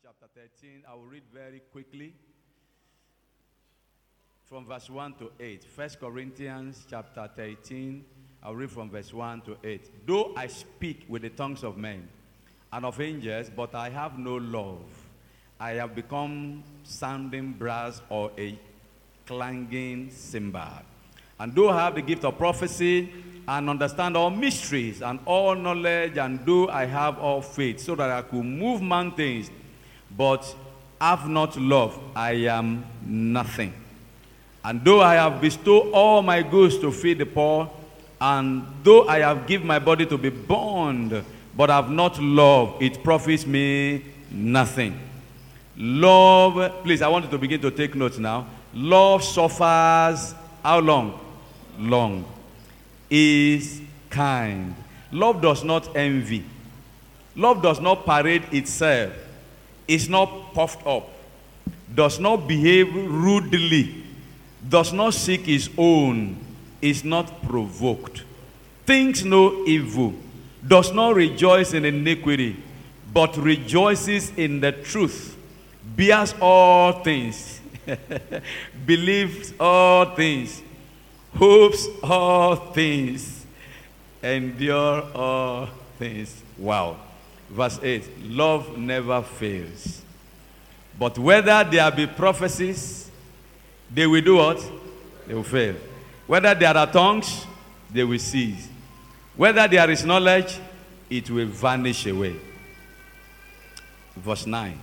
Corinthians chapter 13. I will read very quickly from verse 1 to 8. 1 Corinthians chapter 13. I'll read from verse 1 to 8. Though I speak with the tongues of men and of angels, but I have no love, I have become sounding brass or a clanging cymbal. And though I have the gift of prophecy and understand all mysteries and all knowledge, and though I have all faith, so that I could move mountains, but have not love, I am nothing. And though I have bestowed all my goods to feed the poor, and though I have given my body to be burned, but have not love, it profits me nothing. Love, please, I want you to begin to take notes now. Love suffers how long? Long. Is kind. Love does not envy. Love does not parade itself. Is not puffed up. Does not behave rudely. Does not seek his own. Is not provoked. Thinks no evil. Does not rejoice in iniquity. But rejoices in the truth. Bears all things. believes all things, hopes all things, endure all things. Wow. Verse 8 Love never fails. But whether there be prophecies, they will do what? They will fail. Whether there are tongues, they will cease. Whether there is knowledge, it will vanish away. Verse 9.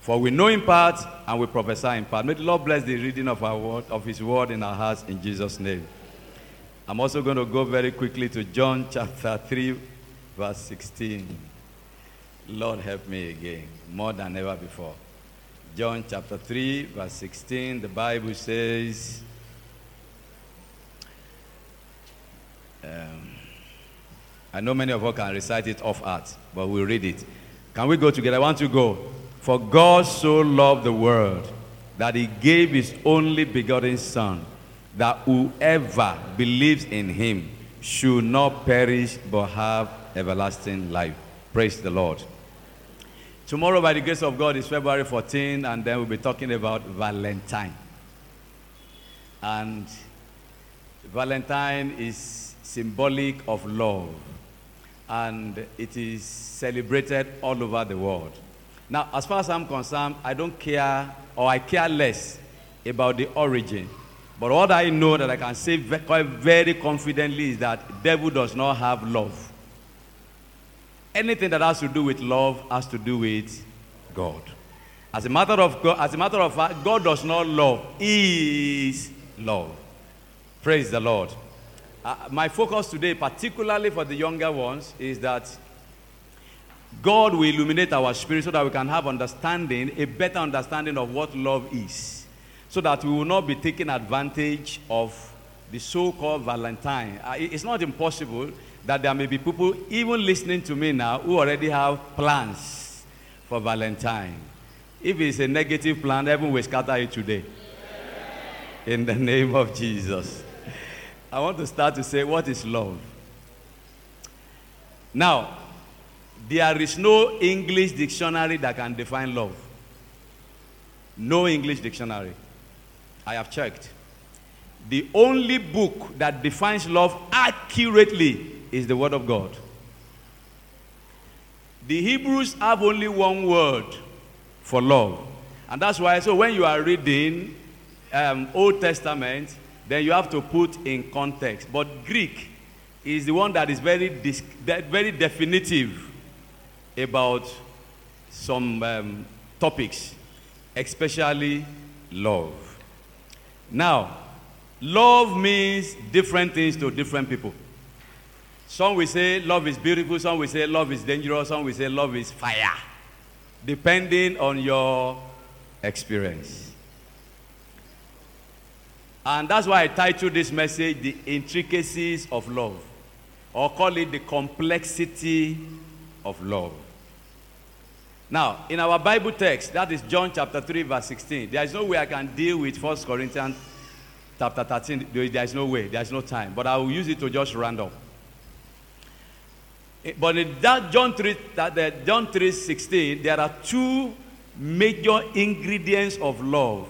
For we know in part and we prophesy in part. May the Lord bless the reading of our word, of his word in our hearts in Jesus' name. I'm also going to go very quickly to John chapter 3, verse 16. Lord help me again, more than ever before. John chapter 3, verse 16, the Bible says, um, I know many of us can recite it off heart, but we'll read it. Can we go together? I want to go. For God so loved the world that he gave his only begotten Son, that whoever believes in him should not perish but have everlasting life. Praise the Lord. Tomorrow, by the grace of God, is February 14, and then we'll be talking about Valentine. And Valentine is symbolic of love, and it is celebrated all over the world. Now, as far as I'm concerned, I don't care or I care less about the origin. But what I know that I can say very confidently is that devil does not have love. Anything that has to do with love has to do with God. As a matter of God, as a matter of fact, God does not love. He is love. Praise the Lord. Uh, my focus today, particularly for the younger ones, is that God will illuminate our spirit so that we can have understanding, a better understanding of what love is. So that we will not be taking advantage of the so called Valentine. It's not impossible that there may be people even listening to me now who already have plans for Valentine. If it's a negative plan, heaven will scatter it today. In the name of Jesus. I want to start to say, what is love? Now, there is no English dictionary that can define love. No English dictionary. I have checked. The only book that defines love accurately is the Word of God. The Hebrews have only one word for love. And that's why, so when you are reading um, Old Testament, then you have to put in context. But Greek is the one that is very, very definitive about some um, topics, especially love. Now, love means different things to different people. Some will say love is beautiful, some will say love is dangerous, some will say love is fire, depending on your experience. And that's why I titled this message The Intricacies of Love, or call it The Complexity of Love. Now, in our Bible text, that is John chapter 3, verse 16, there is no way I can deal with 1 Corinthians chapter 13. There is no way, there is no time. But I will use it to just round up. Eh, but in that John 3, that, John 3 16, there are two major ingredients of love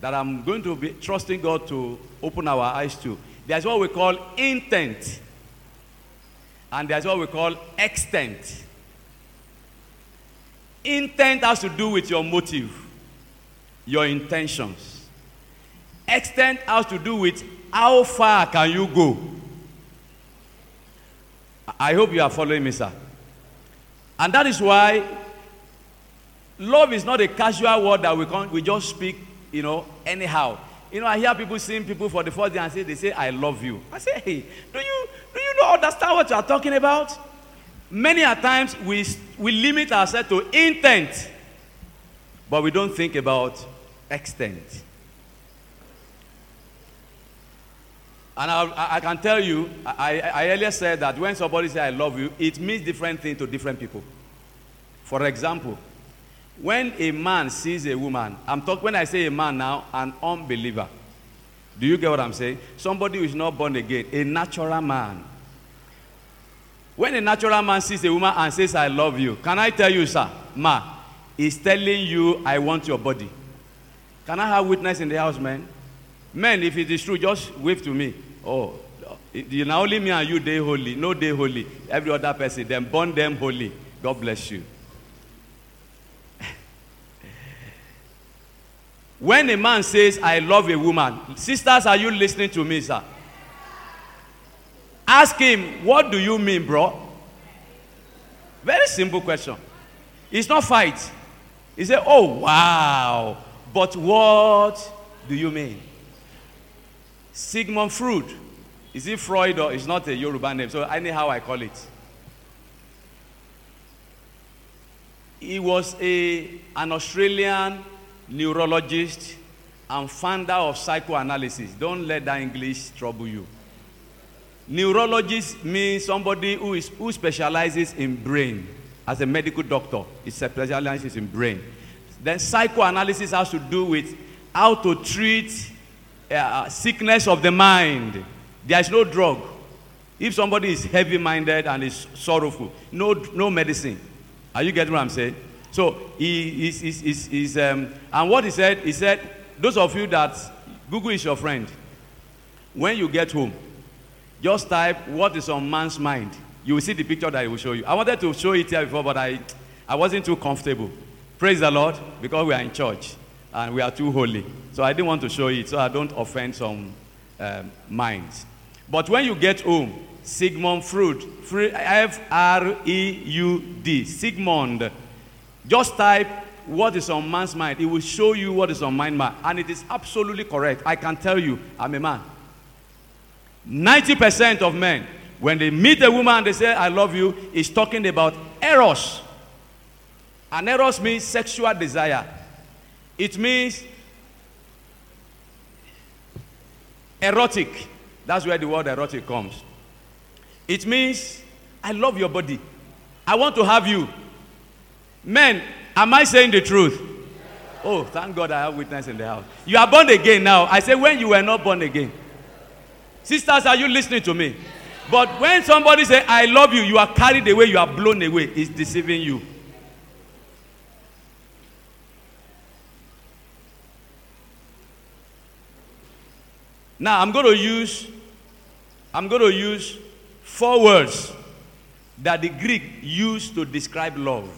that I'm going to be trusting God to open our eyes to. There's what we call intent, and there's what we call extent. Intent has to do with your motive, your intentions. Extent has to do with how far can you go. I hope you are following me, sir. And that is why love is not a casual word that we, can, we just speak, you know, anyhow. You know, I hear people seeing people for the first day and say, they say, I love you. I say, hey, do you, do you not understand what you are talking about? Many a times we, we limit ourselves to intent, but we don't think about extent. And I, I can tell you, I, I earlier said that when somebody says I love you, it means different things to different people. For example, when a man sees a woman, I'm talking when I say a man now, an unbeliever. Do you get what I'm saying? Somebody who is not born again, a natural man. When a natural man sees a woman and says, I love you, can I tell you, sir, ma, he's telling you, I want your body. Can I have witness in the house, man? Men, if it is true, just wave to me. Oh, you now only me and you day holy, no day holy. Every other person, then burn them holy. God bless you. when a man says, I love a woman, sisters, are you listening to me, sir? Ask him, what do you mean, bro? Very simple question. It's not fight. He said, oh, wow. But what do you mean? Sigmund Freud. Is it Freud or it's not a Yoruba name? So anyhow I call it. He was a, an Australian neurologist and founder of psychoanalysis. Don't let that English trouble you. Neurologist means somebody who, is, who specializes in brain. As a medical doctor, he specializes in brain. Then psychoanalysis has to do with how to treat uh, sickness of the mind. There is no drug. If somebody is heavy minded and is sorrowful, no, no medicine. Are you getting what I'm saying? So, he is um, and what he said, he said, those of you that Google is your friend, when you get home, just type what is on man's mind. You will see the picture that I will show you. I wanted to show it here before, but I, I wasn't too comfortable. Praise the Lord, because we are in church and we are too holy. So I didn't want to show it so I don't offend some um, minds. But when you get home, Sigmund Freud, F R E U D, Sigmund, just type what is on man's mind. It will show you what is on my mind. And it is absolutely correct. I can tell you, I'm a man. 90% of men, when they meet a woman and they say, I love you, is talking about eros. And eros means sexual desire. It means erotic. That's where the word erotic comes. It means, I love your body. I want to have you. Men, am I saying the truth? Oh, thank God I have witness in the house. You are born again now. I say, when you were not born again. Sisters, are you listening to me? But when somebody say, I love you, you are carried away, you are blown away. It's deceiving you. Now I'm going to use I'm going to use four words that the Greek used to describe love.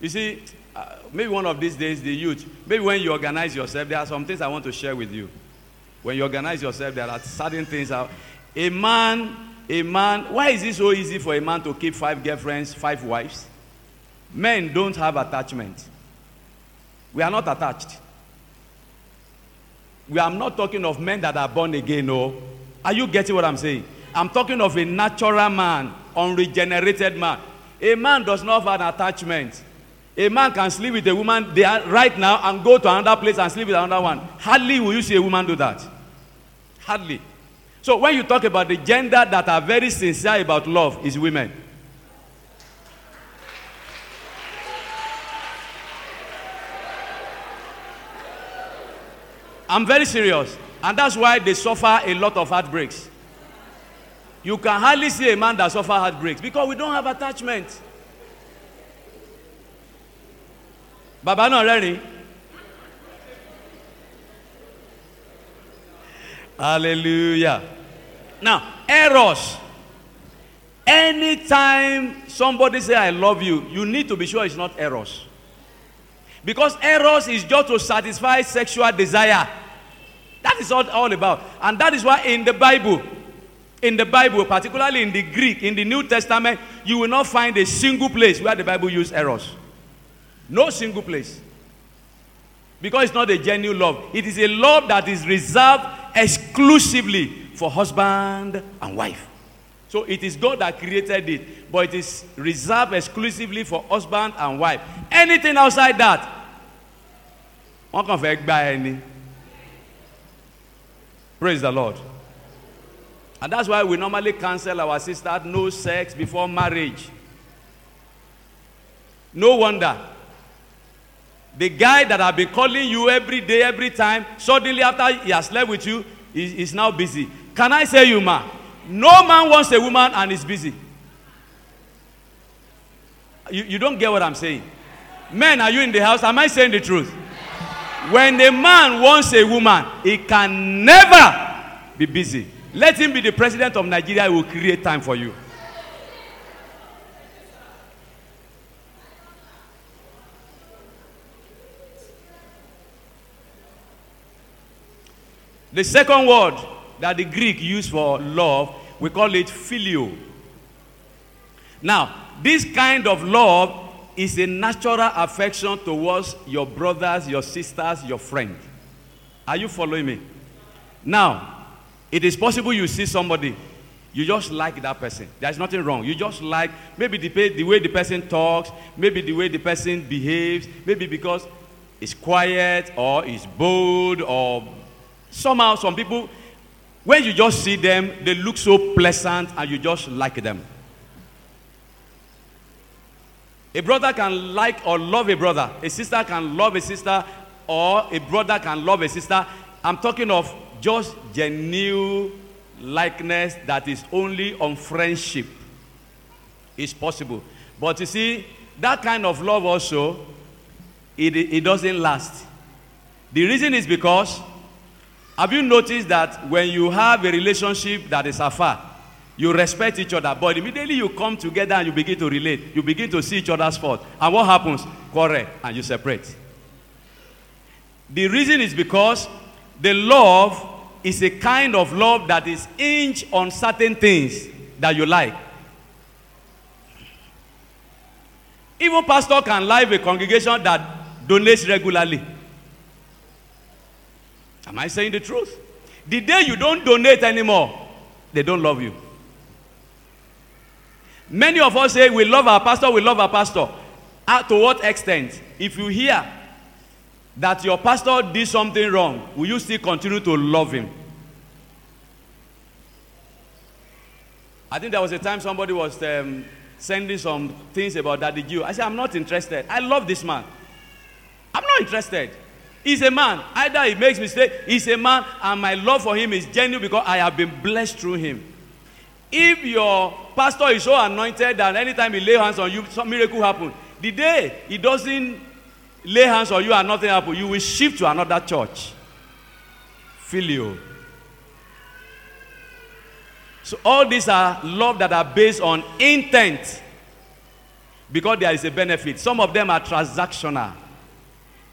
You see, uh, maybe one of these days, the youth, maybe when you organize yourself, there are some things I want to share with you. When you organize yourself, there are certain things. Out. A man, a man, why is it so easy for a man to keep five girlfriends, five wives? Men don't have attachment. We are not attached. We are not talking of men that are born again, no. Are you getting what I'm saying? I'm talking of a natural man, unregenerated man. A man does not have an attachment. A man can sleep with a woman there right now and go to another place and sleep with another one. Hardly will you see a woman do that. Hardly. So when you talk about the gender that are very sincere about love is women. I'm very serious. And that's why they suffer a lot of heartbreaks. You can hardly see a man that suffer heartbreaks because we don't have attachment. bàbá náà rẹ́rìn. hallelujah now eros anytime somebody say i love you you need to be sure it's not eros because eros is just to satisfy sexual desire. That is all, all about. And that is why in the bible in the bible particularly in the greek in the new testament you will not find a single place where the bible use eros. No single place. Because it's not a genuine love. It is a love that is reserved exclusively for husband and wife so it is god that created it but it is reserved exclusively for husband and wife. Anything outside that wọn kàn fẹ́ gba ẹni. Praise the lord. And that's why we normally counsel our sisters no sex before marriage. No wonder. The guy that have been calling you every day every time suddenly after he has slept with you he is now busy. Can i say you ma no man wants a woman and is busy. You, you don't get what i'm saying. Men are you in the house? Am i saying the truth? When a man wants a woman he can never be busy. Let him be the president of nigeria. He will create time for you. The second word that the Greek used for love, we call it Phileo. Now, this kind of love is a natural affection towards your brothers, your sisters, your friend. Are you following me? Now, it is possible you see somebody, you just like that person. There's nothing wrong. You just like maybe the, the way the person talks, maybe the way the person behaves, maybe because it's quiet or it's bold or somehow some people when you just see them they look so pleasant and you just like them. A brother can like or love a brother. A sister can love a sister or a brother can love a sister. I'm talking of just genuine likeness that is only on friendship. Is possible. But you see that kind of love also it, it doesn't last. The reason is because have you noticed that when you have a relationship that is afar, you respect each other, but immediately you come together and you begin to relate, you begin to see each other's fault. And what happens? Quarrel and you separate. The reason is because the love is a kind of love that is hinged on certain things that you like. Even pastor can live a congregation that donates regularly. Am I saying the truth? The day you don't donate anymore, they don't love you. Many of us say we love our pastor, we love our pastor. Uh, to what extent? If you hear that your pastor did something wrong, will you still continue to love him? I think there was a time somebody was um, sending some things about Daddy Jew. I said, I'm not interested. I love this man. I'm not interested. He's a man. Either he makes mistake, he's a man, and my love for him is genuine because I have been blessed through him. If your pastor is so anointed that anytime he lay hands on you, some miracle happen. The day he doesn't lay hands on you and nothing happen, you will shift to another church. Phileo. So all these are love that are based on intent because there is a benefit. Some of them are transactional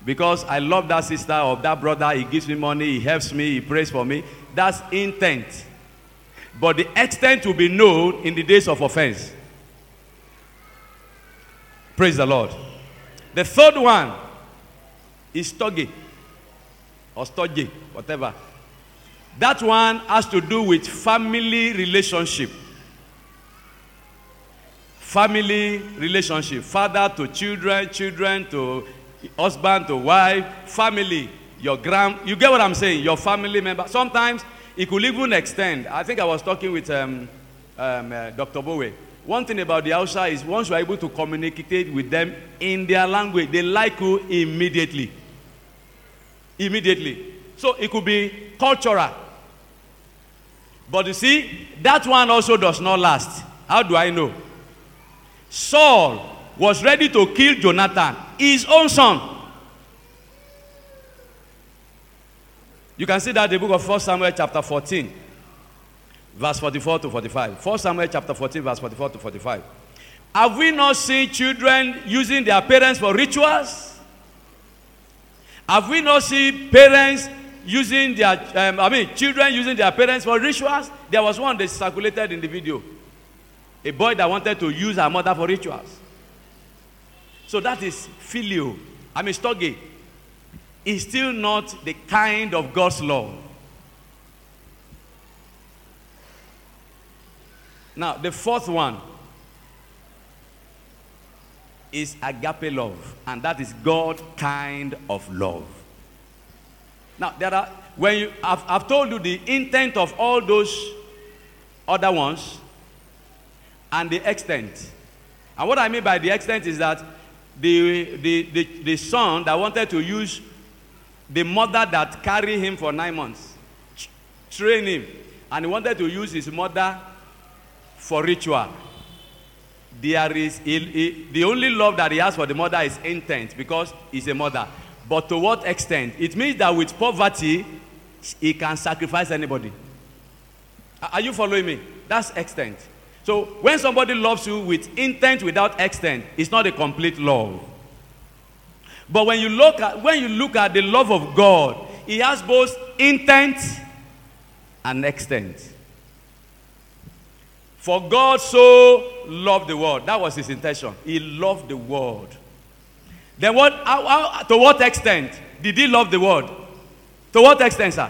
because I love that sister or that brother. He gives me money, he helps me, he prays for me. That's intent. But the extent will be known in the days of offense. Praise the Lord. The third one is stoge or stoge, whatever. That one has to do with family relationship. Family relationship. Father to children, children to husband to wife, family, your grand, you get what I'm saying? Your family member. Sometimes it could even extend. I think I was talking with um, um, uh, Dr. Bowe. One thing about the Hausa is once you are able to communicate with them in their language, they like you immediately. Immediately. So it could be cultural. But you see, that one also does not last. How do I know? Saul was ready to kill Jonathan, his own son. You can see that the book of 1 Samuel chapter 14, verse 44 to 45. 1 Samuel chapter 14, verse 44 to 45. Have we not seen children using their parents for rituals? Have we not seen parents using their, um, I mean, children using their parents for rituals? There was one that circulated in the video. A boy that wanted to use her mother for rituals. So that is filio. I mean, storge. Is still not the kind of God's love. Now, the fourth one is agape love, and that is God kind of love. Now, there are when you I've, I've told you the intent of all those other ones and the extent. And what I mean by the extent is that the, the, the, the son that wanted to use the mother that carried him for nine months, train him, and he wanted to use his mother for ritual. There is he, he, the only love that he has for the mother is intent because he's a mother. But to what extent? It means that with poverty, he can sacrifice anybody. Are you following me? That's extent. So when somebody loves you with intent without extent, it's not a complete love. But when you look at when you look at the love of God, he has both intent and extent. For God so loved the world. That was his intention. He loved the world. Then what how, how, to what extent did he love the world? To what extent, sir?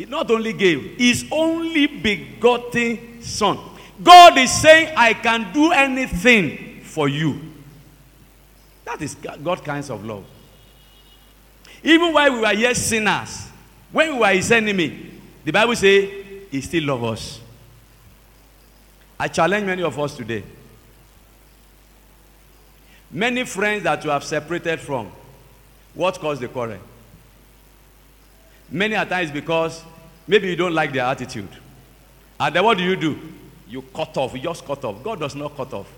He not only gave his only begotten son. God is saying, I can do anything for you. That is God kinds of love. Even while we were yet sinners, when we were his enemy, the Bible says he still loves us. I challenge many of us today. Many friends that you have separated from, what caused the quarrel? Many a times because maybe you don't like their attitude. And then what do you do? You cut off, you just cut off. God does not cut off.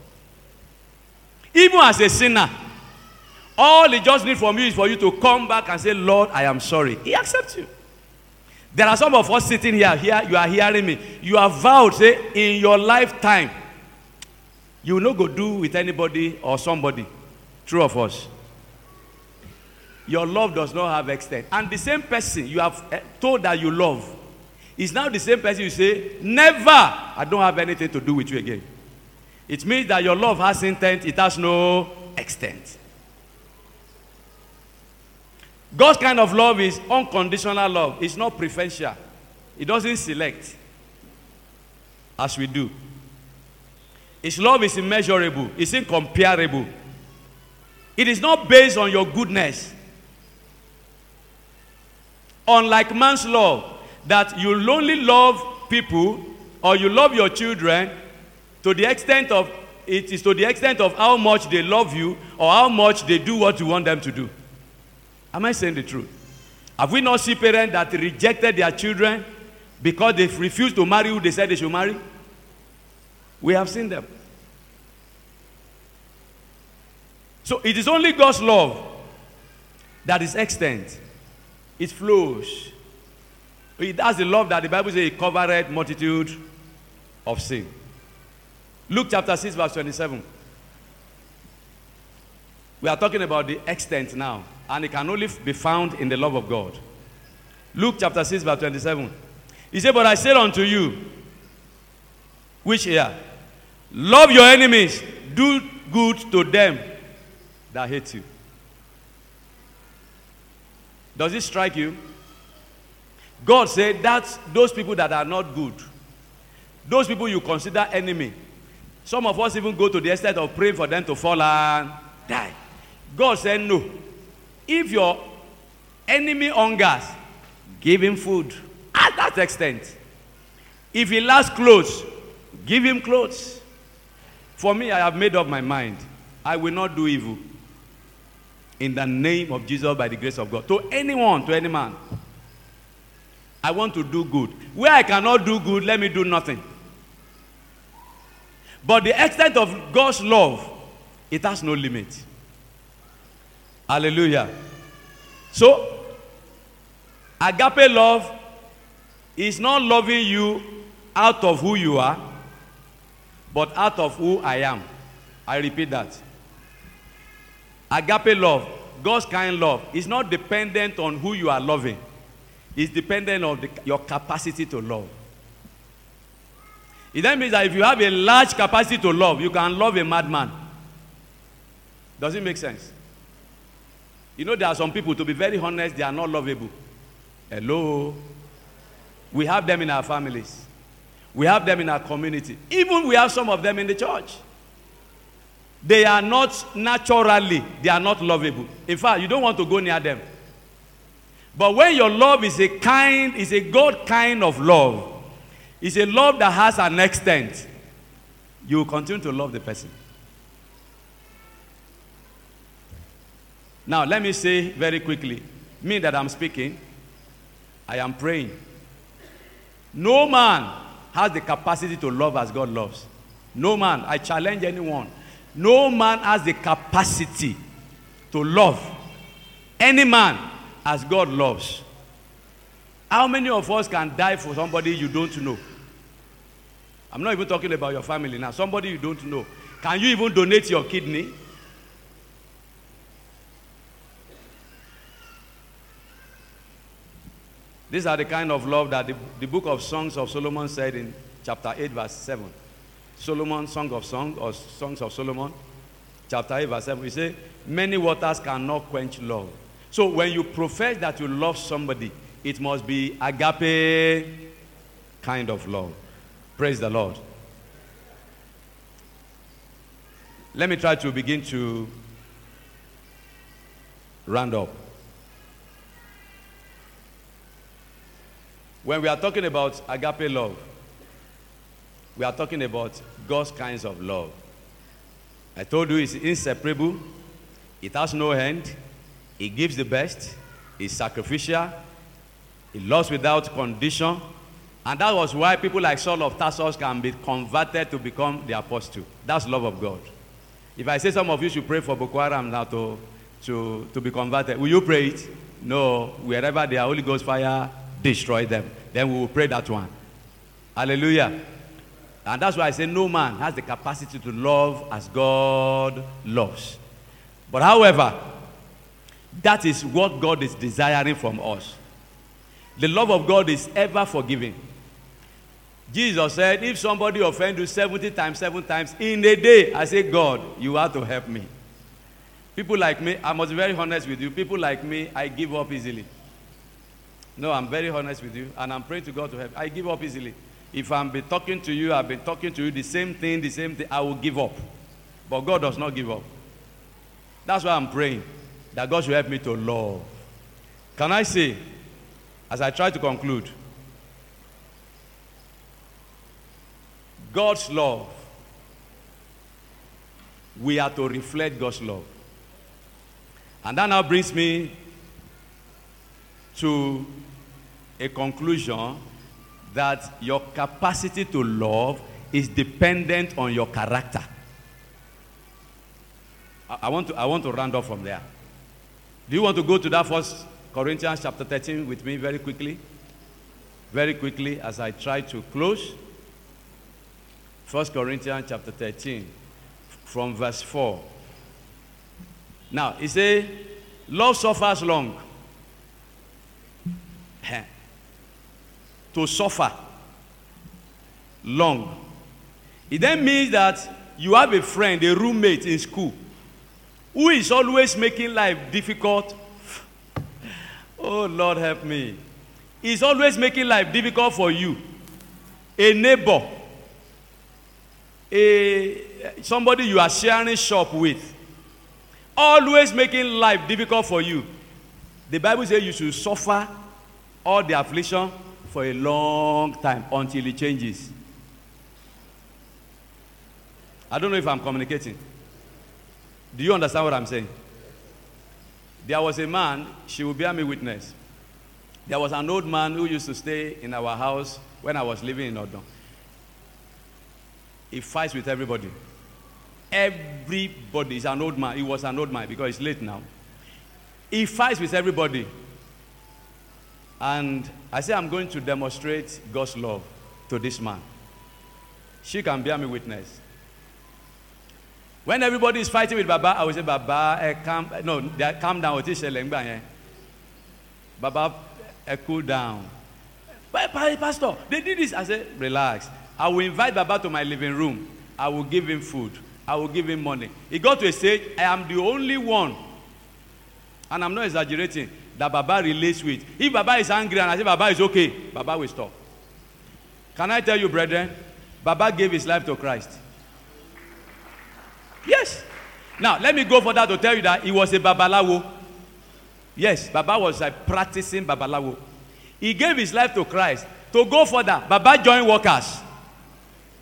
Even as a sinner, all he just needs from you is for you to come back and say, Lord, I am sorry. He accepts you. There are some of us sitting here, here, you are hearing me. You have vowed, say, in your lifetime, you will not go do with anybody or somebody. True of us. Your love does not have extent. And the same person you have eh, told that you love is now the same person you say, Never, I don't have anything to do with you again. It means that your love has intent, it has no extent. God's kind of love is unconditional love. It's not preferential. It doesn't select as we do. His love is immeasurable, it's incomparable. It is not based on your goodness. Unlike man's love, that you only love people or you love your children to the extent of it is to the extent of how much they love you or how much they do what you want them to do. Am I saying the truth? Have we not seen parents that rejected their children because they refused to marry who they said they should marry? We have seen them. So it is only God's love that is extent. It flows. That's the love that the Bible says it covered multitude of sin. Luke chapter 6, verse 27. We are talking about the extent now, and it can only be found in the love of God. Luke chapter 6, verse 27. He said, But I said unto you, which here, love your enemies, do good to them that hate you. Does it strike you? God said that those people that are not good, those people you consider enemy, some of us even go to the extent of praying for them to fall and die. God said, No. If your enemy hungers, give him food at that extent. If he lacks clothes, give him clothes. For me, I have made up my mind. I will not do evil. In the name of Jesus, by the grace of God. To anyone, to any man. I want to do good. Where I cannot do good, let me do nothing. But the extent of God's love, it has no limit. Hallelujah. So, Agape love is not loving you out of who you are, but out of who I am. I repeat that. Agape love, God's kind love, is not dependent on who you are loving. It's dependent on the, your capacity to love. It then means that if you have a large capacity to love, you can love a madman. Does it make sense? You know, there are some people, to be very honest, they are not lovable. Hello? We have them in our families. We have them in our community. Even we have some of them in the church. They are not naturally, they are not lovable. In fact, you don't want to go near them. But when your love is a kind, is a God kind of love, it's a love that has an extent, you will continue to love the person. Now, let me say very quickly me that I'm speaking, I am praying. No man has the capacity to love as God loves. No man, I challenge anyone. No man has the capacity to love any man as God loves. How many of us can die for somebody you don't know? I'm not even talking about your family now. Somebody you don't know. Can you even donate your kidney? These are the kind of love that the, the book of Songs of Solomon said in chapter 8, verse 7. Solomon, Song of Song, or Songs of Solomon, chapter 8, verse 7. We say, Many waters cannot quench love. So when you profess that you love somebody, it must be agape kind of love. Praise the Lord. Let me try to begin to round up. When we are talking about agape love, we are talking about God's kinds of love. I told you it's inseparable, it has no end, it gives the best, he's sacrificial, he loves without condition. And that was why people like Saul of Tarsus can be converted to become the apostle. That's love of God. If I say some of you should pray for Boko Haram now to, to, to be converted, will you pray it? No. Wherever the Holy Ghost fire destroy them. Then we will pray that one. Hallelujah. And that's why I say no man has the capacity to love as God loves. But however, that is what God is desiring from us. The love of God is ever forgiving. Jesus said, if somebody offend you 70 times, seven times in a day, I say, God, you have to help me. People like me, I must be very honest with you. People like me, I give up easily. No, I'm very honest with you, and I'm praying to God to help. I give up easily. If I'm been talking to you, I've been talking to you the same thing, the same thing, I will give up. But God does not give up. That's why I'm praying that God should help me to love. Can I say, as I try to conclude, God's love, we are to reflect God's love. And that now brings me to a conclusion that your capacity to love is dependent on your character. I, want to, I want to round off from there. Do you want to go to that first Corinthians chapter 13 with me very quickly? Very quickly as I try to close. First Corinthians chapter 13 from verse 4. Now, he say, love suffers long to suffer long. It then means that you have a friend, a roommate in school, who is always making life difficult. Oh, Lord, help me. He's always making life difficult for you. A neighbor, a, somebody you are sharing shop with, always making life difficult for you. The Bible says you should suffer all the affliction for a long time until it changes. I don't know if I'm communicating. Do you understand what I'm saying? There was a man, she will bear me witness. There was an old man who used to stay in our house when I was living in Odon. He fights with everybody. Everybody is an old man. He was an old man because it's late now. He fights with everybody. And I say, I'm going to demonstrate God's love to this man. She can bear me witness. When everybody is fighting with Baba, I will say, Baba, eh, calm, no, calm down. Oti ṣẹlẹ̀ ńgbà yẹn. Baba, eh, cool down. But, Pastor, they did this. I said, relax. I will invite Baba to my living room. I will give him food. I will give him money. He got to a stage, I am the only one, and I'm not exaggerating, that Baba relates with. If Baba is angry and I say Baba is okay, Baba will stop. Can I tell you, brethren? Baba gave his life to Christ. Yes. Now, let me go for that to tell you that he was a Babalawo. Yes, Baba was a practicing Babalawo. He gave his life to Christ. To go further, Baba joined workers.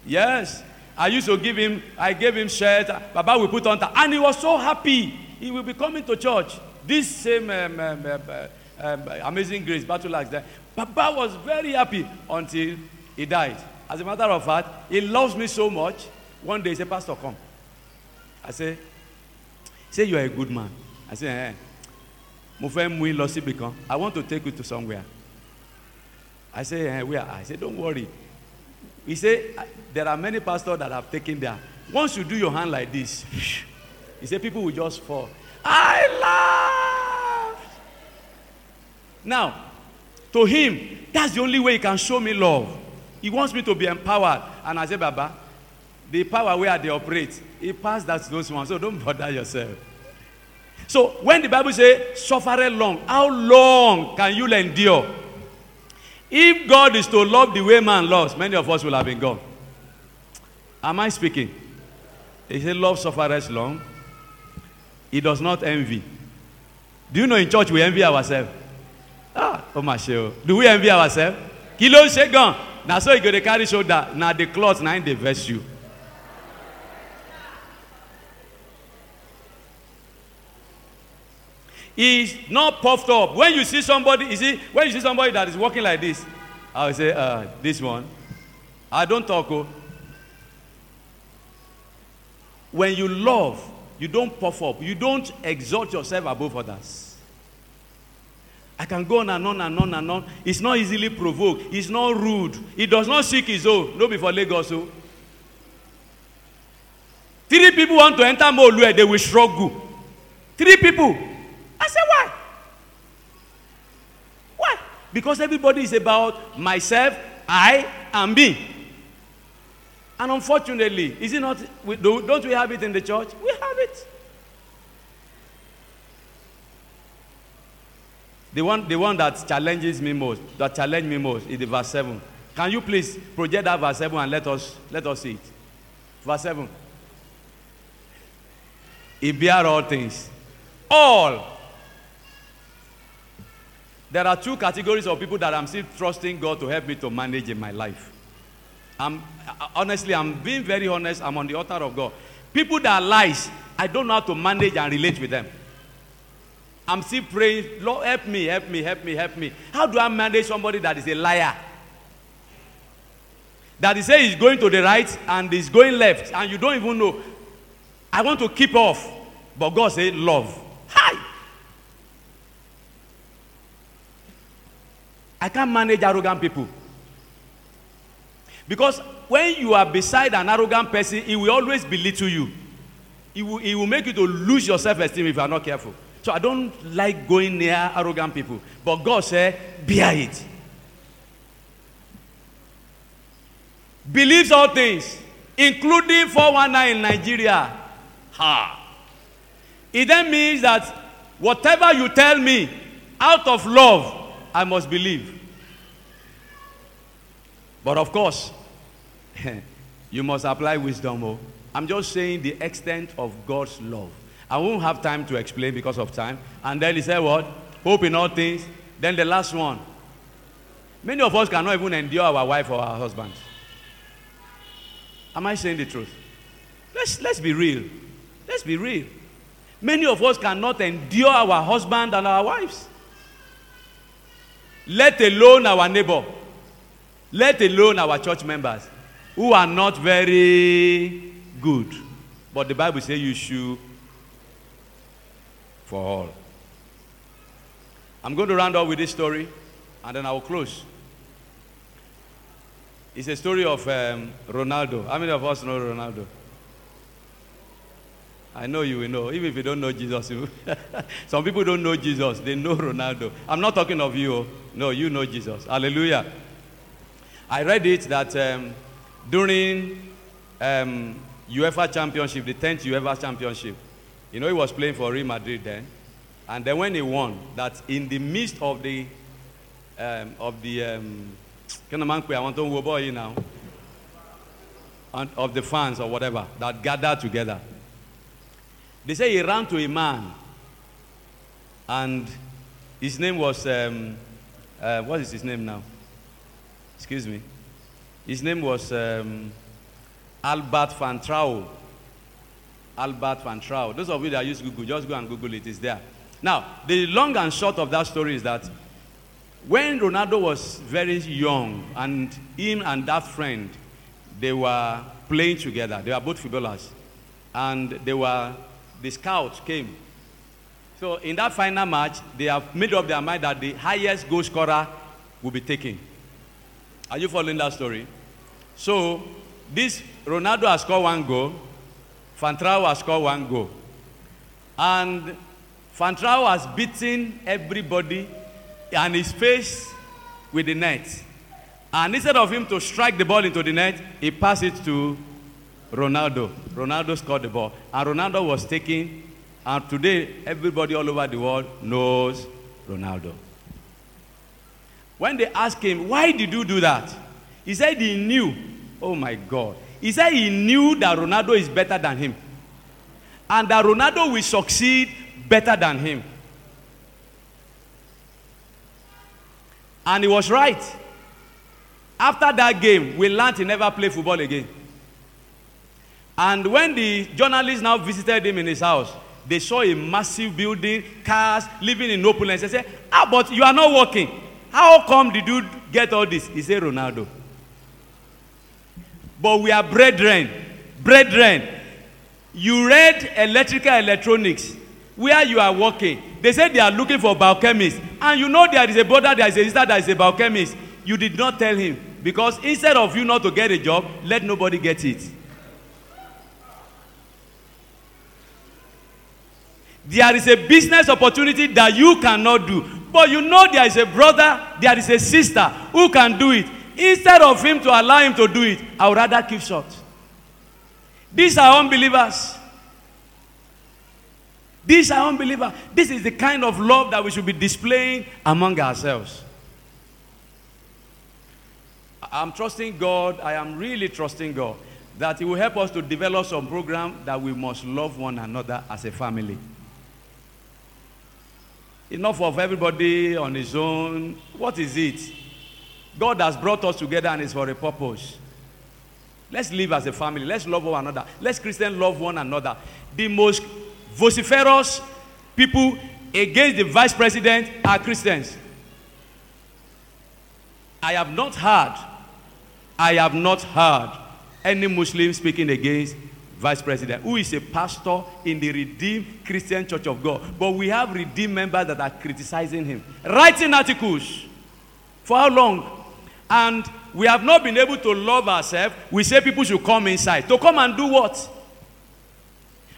Yes. I used to give him, I gave him shirt. Baba will put on, that, and he was so happy. He will be coming to church. This same um, um, um, uh, um, amazing grace, battle axe there. Baba was very happy until he died. As a matter of fact, he loves me so much. One day he said, Pastor, come. I say, say you are a good man. I say, eh. Mo fẹ́ mú yín lọ. I want to take you to somewhere. I say, eh, where? I say, don't worry. He say, there are many pastors that have taken there. Once you do your hand like this, he say, people will just fall. I laughed. Now, to him, that's the only way he can show me love. He wants me to be empowered. And I say, Baba, the power where they operate, it passed that to those ones. So don't bother yourself. So when the Bible says, suffer long, how long can you endure? If God is to love the way man loves, many of us will have been gone. Am I speaking? He said, Love suffereth long. He does not envy. Do you know in church we envy ourselves? Ah, oh my show. Do we envy ourselves? Kí ló ń ṣe gan? Na so you go dey carry shoulder, na the cloth im dey vex you. He's not puffed up. When you see somebody, you see, when you see somebody that is walking like this, I will say, uh, this one. I don't talk. Oh. When you love, you don't puff up. You don't exalt yourself above others. I can go on and on and on and on. It's not easily provoked. It's not rude. He does not seek his own. No before Lagos. Oh. Three people want to enter Molue, they will struggle. Three people. I said, why? Why? Because everybody is about myself, I, and me. And unfortunately, is it not? We, do, don't we have it in the church? We have it. The one, the one that challenges me most, that challenge me most, is the verse seven. Can you please project that verse seven and let us let us see it? Verse seven. He bear all things, all. There are two categories of people that I'm still trusting God to help me to manage in my life. I'm honestly, I'm being very honest. I'm on the altar of God. People that are lies, I don't know how to manage and relate with them. I'm still praying, Lord, help me, help me, help me, help me. How do I manage somebody that is a liar? That he say he's going to the right and he's going left, and you don't even know. I want to keep off, but God said, love. Hi. I can't manage arrogant people. Because when you are beside an arrogant person, he will always belittle you. He will, he will make you to lose your self-esteem if you are not careful. So I don't like going near arrogant people. But God said, bear it. Believes all things, including 419 in Nigeria. Ha. It then means that whatever you tell me out of love, I must believe. But of course, you must apply wisdom. Oh. I'm just saying the extent of God's love. I won't have time to explain because of time. And then he said, What? Hope in all things. Then the last one. Many of us cannot even endure our wife or our husband. Am I saying the truth? Let's, let's be real. Let's be real. Many of us cannot endure our husband and our wives. Let alone our neighbor. Let alone our church members who are not very good. But the Bible says you should for all. I'm going to round up with this story. And then I will close. It's a story of um, Ronaldo. How many of us know Ronaldo? I know you will know. Even if you don't know Jesus, some people don't know Jesus. They know Ronaldo. I'm not talking of you. No, you know Jesus. Hallelujah. I read it that um, during um, UEFA Championship, the 10th UEFA Championship, you know, he was playing for Real Madrid then. And then when he won, that in the midst of the um, of the um, kind of man I want to go boy now, and of the fans or whatever that gathered together. They say he ran to a man, and his name was um, uh, what is his name now? Excuse me. His name was um, Albert Fantrau. Albert Fantrau. Those of you that use Google, just go and Google it. It's there. Now, the long and short of that story is that when Ronaldo was very young, and him and that friend, they were playing together. They were both footballers, and they were the scouts came. So in that final match, they have made up their mind that the highest goal scorer will be taken. Are you following that story? So this Ronaldo has scored one goal, Fantrau has scored one goal, and Fantrau has beaten everybody and his face with the net. And instead of him to strike the ball into the net, he passed it to Ronaldo. Ronaldo scored the ball. And Ronaldo was taking, and today everybody all over the world knows Ronaldo. When they asked him, Why did you do that? He said he knew. Oh my God. He said he knew that Ronaldo is better than him. And that Ronaldo will succeed better than him. And he was right. After that game, we learned he never play football again. And when the journalists now visited him in his house, they saw a massive building, cars, living in opulence. They said, Ah, but you are not working. How come did you get all this? He said, Ronaldo. But we are brethren. Brethren. You read electrical electronics where you are working. They said they are looking for biochemists. And you know there is a brother, there is a sister, there is a biochemist. You did not tell him. Because instead of you not to get a job, let nobody get it. There is a business opportunity that you cannot do. But you know there is a brother, there is a sister who can do it. Instead of him to allow him to do it, I would rather keep short. These are unbelievers. These are unbelievers. This is the kind of love that we should be displaying among ourselves. I'm trusting God. I am really trusting God that He will help us to develop some program that we must love one another as a family. Enough of everybody on his own. What is it? God has brought us together and it's for a purpose. Let's live as a family. Let's love one another. Let's Christians love one another. The most vociferous people against the vice president are Christians. I have not heard, I have not heard any Muslim speaking against vice president who is a pastor in the redeemed Christian Church of God. But we have redeemed members that are criticizing him, writing articles. For how long? And we have not been able to love ourselves. We say people should come inside. To come and do what?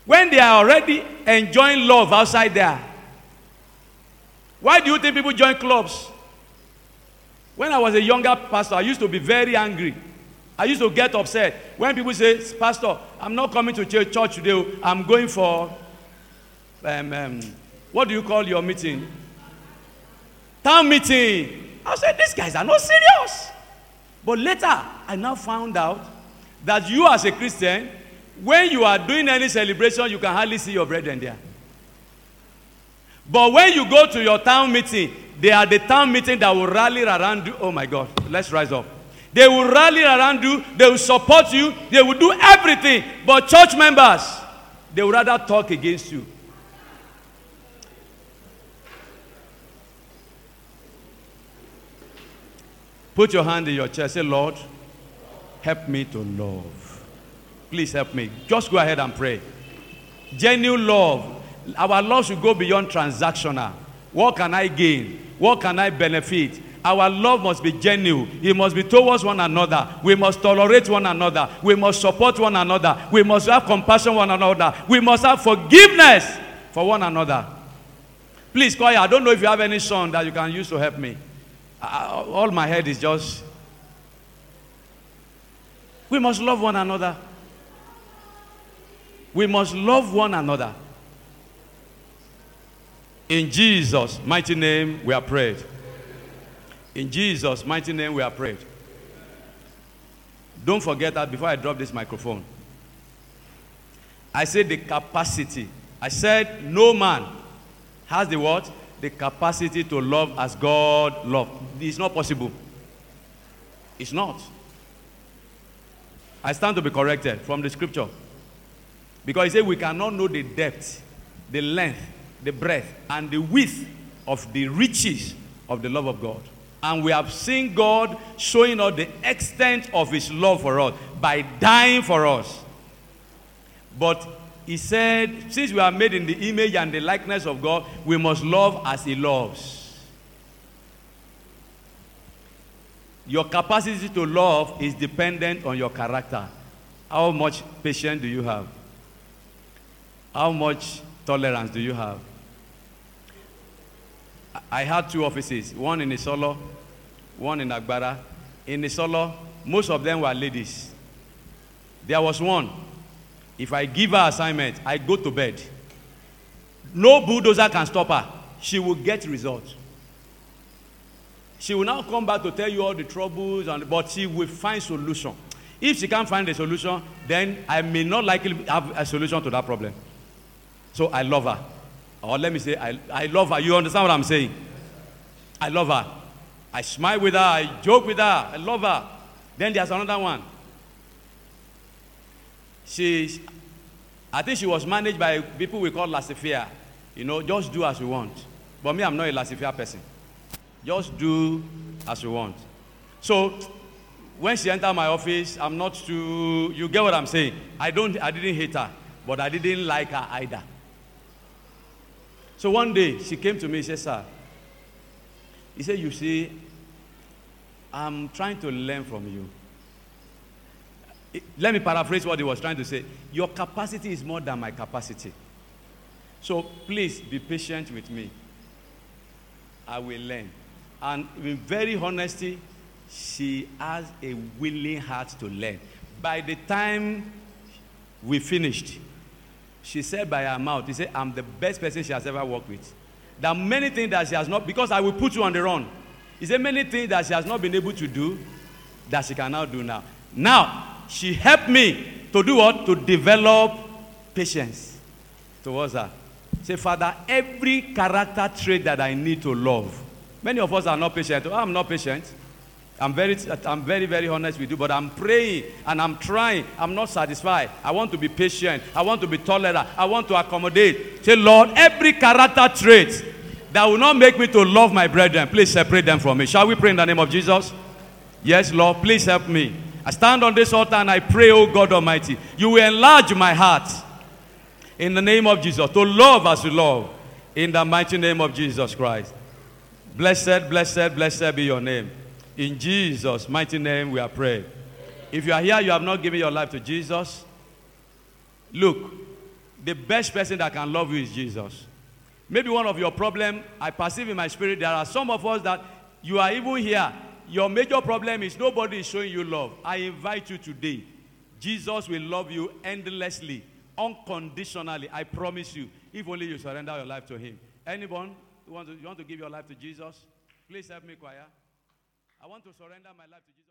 When they are already enjoying love outside there. Why do you think people join clubs? When I was a younger pastor, I used to be very angry. I used to get upset when people say, Pastor, I'm not coming to church today. I'm going for, um, um, what do you call your meeting? Town meeting. I said, These guys are not serious. But later, I now found out that you, as a Christian, when you are doing any celebration, you can hardly see your brethren there. But when you go to your town meeting, they are the town meeting that will rally around you. Oh my God, let's rise up. They will rally around you, they will support you, they will do everything. But church members, they will rather talk against you. Put your hand in your chest. Say, Lord, help me to love. Please help me. Just go ahead and pray. Genuine love. Our love should go beyond transactional. What can I gain? What can I benefit? Our love must be genuine. It must be towards one another. We must tolerate one another. We must support one another. We must have compassion one another. We must have forgiveness for one another. Please, choir, I don't know if you have any song that you can use to help me. Uh, all my head is just. We must love one another. We must love one another. In Jesus' mighty name, we are prayed. In Jesus' mighty name, we are prayed. Don't forget that before I drop this microphone. I said the capacity. I said no man has the what? The capacity to love as God loved. It's not possible. It's not. I stand to be corrected from the scripture. Because he said we cannot know the depth, the length, the breadth, and the width of the riches of the love of God. And we have seen God showing us the extent of his love for us by dying for us. But he said, since we are made in the image and the likeness of God, we must love as he loves. Your capacity to love is dependent on your character. How much patience do you have? How much tolerance do you have? I had two offices, one in Isolo, one in Agbara. In Isolo, most of them were ladies. There was one. If I give her assignment, I go to bed. No bulldozer can stop her. She will get results. She will now come back to tell you all the troubles, and, but she will find solution. If she can't find a solution, then I may not likely have a solution to that problem. So I love her. Or let me say, I, I love her. You understand what I'm saying? I love her. I smile with her. I joke with her. I love her. Then there's another one. She, I think she was managed by people we call laissez-faire. You know, just do as you want. But me, I'm not a laissez-faire person. Just do as you want. So when she entered my office, I'm not too. You get what I'm saying? I don't. I didn't hate her, but I didn't like her either. So one day she came to me. She said, "Sir," he said, "You see, I'm trying to learn from you." Let me paraphrase what he was trying to say. Your capacity is more than my capacity. So please be patient with me. I will learn. And in very honesty, she has a willing heart to learn. By the time we finished, she said by her mouth, he said, I'm the best person she has ever worked with. There are many things that she has not, because I will put you on the run. He said, many things that she has not been able to do that she can now do now. Now, she helped me to do what? To develop patience towards her. Say, Father, every character trait that I need to love. Many of us are not patient. Oh, I'm not patient. I'm very, I'm very, very honest with you, but I'm praying and I'm trying. I'm not satisfied. I want to be patient. I want to be tolerant. I want to accommodate. Say, Lord, every character trait that will not make me to love my brethren, please separate them from me. Shall we pray in the name of Jesus? Yes, Lord, please help me. I stand on this altar and I pray, oh God Almighty, you will enlarge my heart in the name of Jesus to love as you love in the mighty name of Jesus Christ. Blessed, blessed, blessed be your name. In Jesus' mighty name we are praying. If you are here, you have not given your life to Jesus, look, the best person that can love you is Jesus. Maybe one of your problem, I perceive in my spirit, there are some of us that you are even here. Your major problem is nobody is showing you love. I invite you today. Jesus will love you endlessly, unconditionally. I promise you, if only you surrender your life to Him. Anyone who want to, you want to give your life to Jesus? Please help me, choir. I want to surrender my life to Jesus.